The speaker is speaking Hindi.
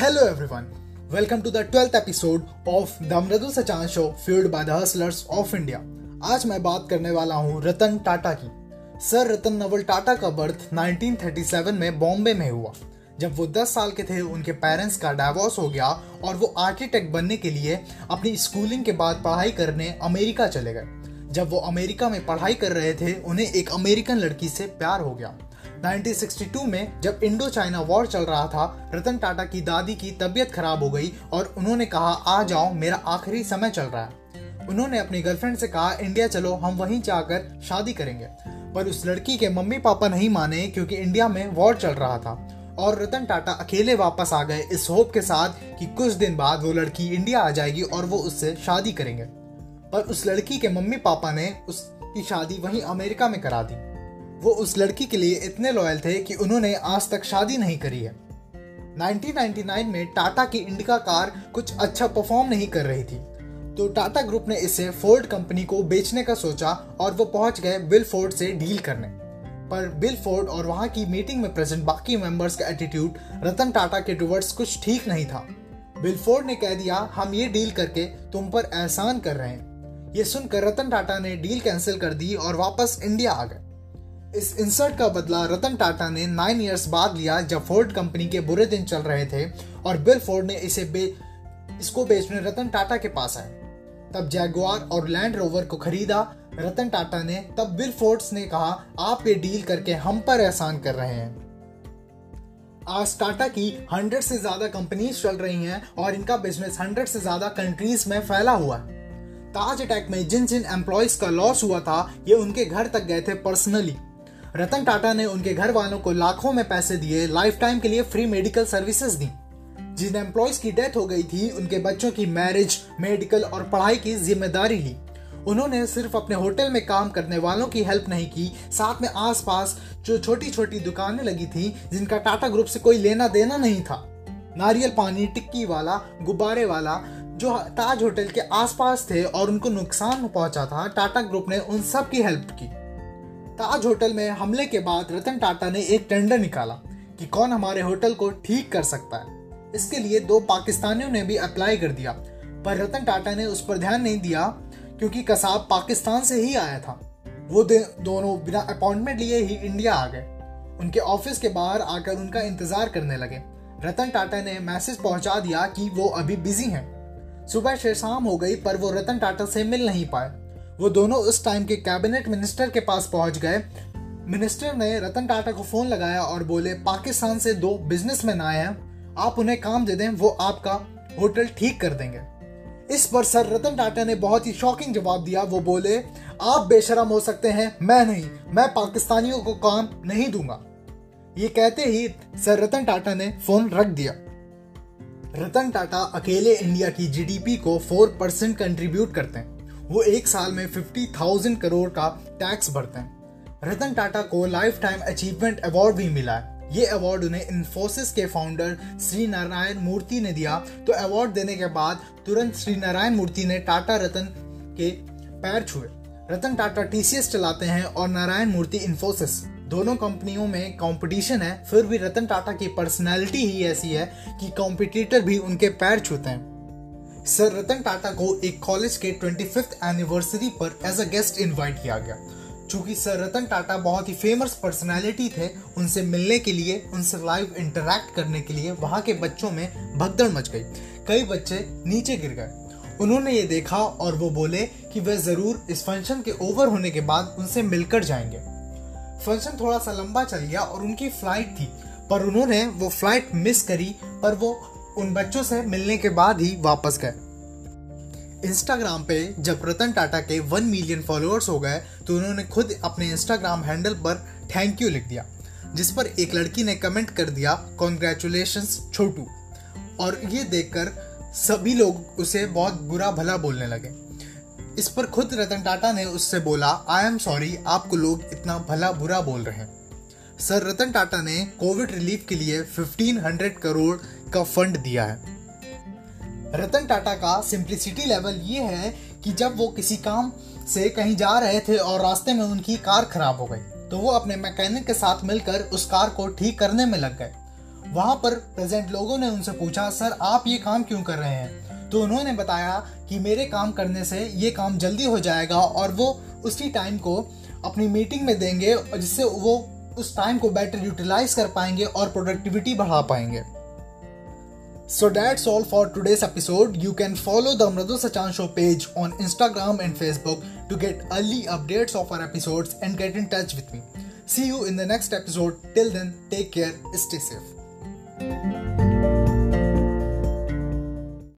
Hello, everyone. Welcome to the 12th episode of the Mridul Sachan Show, fueled by the hustlers of India. आज मैं बात करने वाला हूँ रतन टाटा की सर रतन नवल टाटा का बर्थ 1937 में बॉम्बे में हुआ जब वो 10 साल के थे, उनके पेरेंट्स का डाइवोर्स हो गया और वो आर्किटेक्ट बनने के लिए अपनी स्कूलिंग के बाद पढ़ाई करने अमेरिका चले गए जब वो अमेरिका में पढ़ाई कर रहे थे, उन्हें एक अमेरिकन लड़की से प्यार हो गया 1962 में जब इंडो चाइना वॉर चल रहा था, रतन टाटा की दादी की तबीयत खराब हो गई और उन्होंने कहा, आ जाओ, मेरा आखिरी समय चल रहा है। उन्होंने अपनी गर्लफ्रेंड से कहा, इंडिया चलो, हम वहीं जाकर शादी करेंगे। पर उस लड़की के मम्मी पापा नहीं माने, क्योंकि इंडिया में वॉर चल रहा था। और रतन टाटा अकेले वापस आ गए, इस होप के साथ कि कुछ दिन बाद वो लड़की इंडिया आ जाएगी और वो उससे शादी करेंगे। पर उस लड़की के मम्मी पापा ने उसकी शादी वहीं अमेरिका में करा दी। वो उस लड़की के लिए इतने लॉयल थे कि उन्होंने आज तक शादी नहीं करी है। 1999 में टाटा की इंडिका कार कुछ अच्छा परफॉर्म नहीं कर रही थी। तो टाटा ग्रुप ने इसे फोर्ड कंपनी को बेचने का सोचा और वो पहुँच गए बिल फोर्ड से डील करने। पर बिल फोर्ड और वहाँ की मीटिंग में प्रेजेंट बाकी मेंबर्स का एटीट्यूड रतन टाटा के टूवर्ड्स कुछ ठीक नहीं था। बिल फोर्ड ने कह दिया, हम ये डील करके तुम पर एहसान कर रहे हैं। ये सुनकर रतन टाटा ने डील कैंसिल कर दी और वापस इंडिया आ गए। इस इंसर्ट का बदला रतन टाटा ने नाइन इयर्स बाद लिया जब फोर्ड कंपनी के बुरे दिन चल रहे थे और बिल फोर्ड ने इसे बे, इसको बेचने रतन टाटा के पास आए। तब जैगुआर और लैंड रोवर को खरीदा। रतन टाटा ने तब बिल फोर्ड्स ने कहा आप ये डील करके हम पर एहसान कर रहे हैं। आज टाटा की हंड्रेड से ज़्यादा कंपनीज़ चल रही हैं और इनका बिज़नेस हंड्रेड से ज़्यादा कंट्रीज़ में फैला हुआ है। ताज अटैक में जिन जिन एम्प्लॉयज़ का लॉस हुआ था ये उनके घर तक गए थे पर्सनली रतन टाटा ने उनके घर वालों को लाखों में पैसे दिए लाइफ टाइम के लिए फ्री मेडिकल सर्विसेज़ दी। जिन एम्प्लॉयज़ की डेथ हो गई थी, उनके बच्चों की मैरिज मेडिकल और पढ़ाई की ज़िम्मेदारी ली। उन्होंने सिर्फ़ अपने होटल में काम करने वालों की हेल्प नहीं की, साथ में आसपास जो छोटी छोटी दुकानें लगी थी, जिनका टाटा ग्रुप से कोई लेना देना नहीं था। नारियल पानी, टिक्की वाला, गुब्बारे वाला, जो ताज होटल के आसपास थे और उनको नुकसान पहुँचा था, टाटा ग्रुप ने उन सब की हेल्प की। ताज होटल में हमले के बाद रतन टाटा ने एक टेंडर निकाला कि कौन हमारे होटल को ठीक कर सकता है। इसके लिए दो पाकिस्तानियों ने भी अप्लाई कर दिया, पर रतन टाटा ने उस पर ध्यान नहीं दिया क्योंकि कसाब पाकिस्तान से ही आया था। वो दोनों बिना अपॉइंटमेंट लिए ही इंडिया आ गए। उनके ऑफ़िस के बाहर आकर उनका इंतज़ार करने लगे। रतन टाटा ने मैसेज पहुँचा दिया कि वो अभी बिज़ी हैं। सुबह शेर शाम हो गई, पर वो रतन टाटा से मिल नहीं पाए। वो दोनों उस टाइम के कैबिनेट मिनिस्टर के पास पहुँच गए। मिनिस्टर ने रतन टाटा को फ़ोन लगाया और बोले, पाकिस्तान से दो बिजनेसमैन आए हैं। आप उन्हें काम दे दें, वो आपका होटल ठीक कर देंगे. इस पर सर रतन टाटा ने बहुत ही शॉकिंग जवाब दिया। वो बोले, आप बेशरम हो सकते हैं, मैं नहीं। मैं पाकिस्तानियों को काम नहीं दूँगा। ये कहते ही सर रतन टाटा ने फ़ोन रख दिया। रतन टाटा अकेले इंडिया की जीडीपी को फोर परसेंट कंट्रीब्यूट करते हैं। वो एक साल में फिफ्टी थाउज़ेंड करोड़ का टैक्स भरते हैं। रतन टाटा को लाइफ टाइम अचीवमेंट अवार्ड भी मिला है। ये अवार्ड उन्हें इन्फोसिस के फाउंडर श्री नारायण मूर्ति ने दिया। तो अवार्ड देने के बाद तुरंत श्री नारायण मूर्ति ने टाटा रतन के पैर छुए। रतन टाटा टीसीएस चलाते हैं और नारायण मूर्ति इन्फोसिस दोनों कंपनियों में कंपटीशन है। फिर भी रतन टाटा की पर्सनैलिटी ही ऐसी है कि कॉम्पिटिटर भी उनके पैर छूते हैं। सर रतन टाटा को एक कॉलेज के ट्वेंटी फिफ्थ एनिवर्सरी पर एज अ गेस्ट इनवाइट किया गया। चूँकि सर रतन टाटा बहुत ही फ़ेमस पर्सनालिटी थे, उनसे मिलने के लिए, उनसे लाइव इंटरेक्ट करने के लिए वहाँ के बच्चों में भगदड़ मच गई। कई बच्चे नीचे गिर गए। उन्होंने ये देखा और वो बोले कि वे ज़रूर इस फ़ंक्शन के ओवर होने के बाद उनसे मिलकर जाएँगे। फ़ंक्शन थोड़ा सा लंबा चल गया और उनकी फ़्लाइट थी, पर उन्होंने वो फ़्लाइट मिस करी, पर वो उन बच्चों से मिलने के बाद ही वापस गए। इंस्टाग्राम पे जब रतन टाटा के वन मिलियन फॉलोअर्स हो गए तो उन्होंने खुद अपने इंस्टाग्राम हैंडल पर थैंक यू लिख दिया, जिस पर एक लड़की ने कमेंट कर दिया कॉन्ग्रेचुलेशन छोटू. और ये देखकर सभी लोग उसे बहुत बुरा भला बोलने लगे। इस पर खुद रतन टाटा ने उससे बोला आई एम सॉरी आपको लोग इतना भला बुरा बोल रहे हैं. सर, रतन टाटा ने कोविड रिलीफ के लिए 1500 करोड़ का फंड दिया है। रतन टाटा का सिंप्लिसिटी लेवल ये है कि जब वो किसी काम से कहीं जा रहे थे और रास्ते में उनकी कार खराब हो गई तो वो अपने मैकेनिक के साथ मिलकर उस कार को ठीक करने में लग गए। वहाँ पर प्रेजेंट लोगों ने उनसे पूछा, सर, आप ये काम क्यों कर रहे हैं? तो उन्होंने बताया कि मेरे काम करने से ये काम जल्दी हो जाएगा और वो उसी टाइम को अपनी मीटिंग में देंगे, जिससे वो उस टाइम को बेटर यूटिलाइज कर पाएँगे और प्रोडक्टिविटी बढ़ा पाएँगे। So that's all for today's episode. You can follow the Mradu Sachan Show page on Instagram and Facebook to get early updates of our episodes and get in touch with me. See you in the next episode. Till then, take care, stay safe.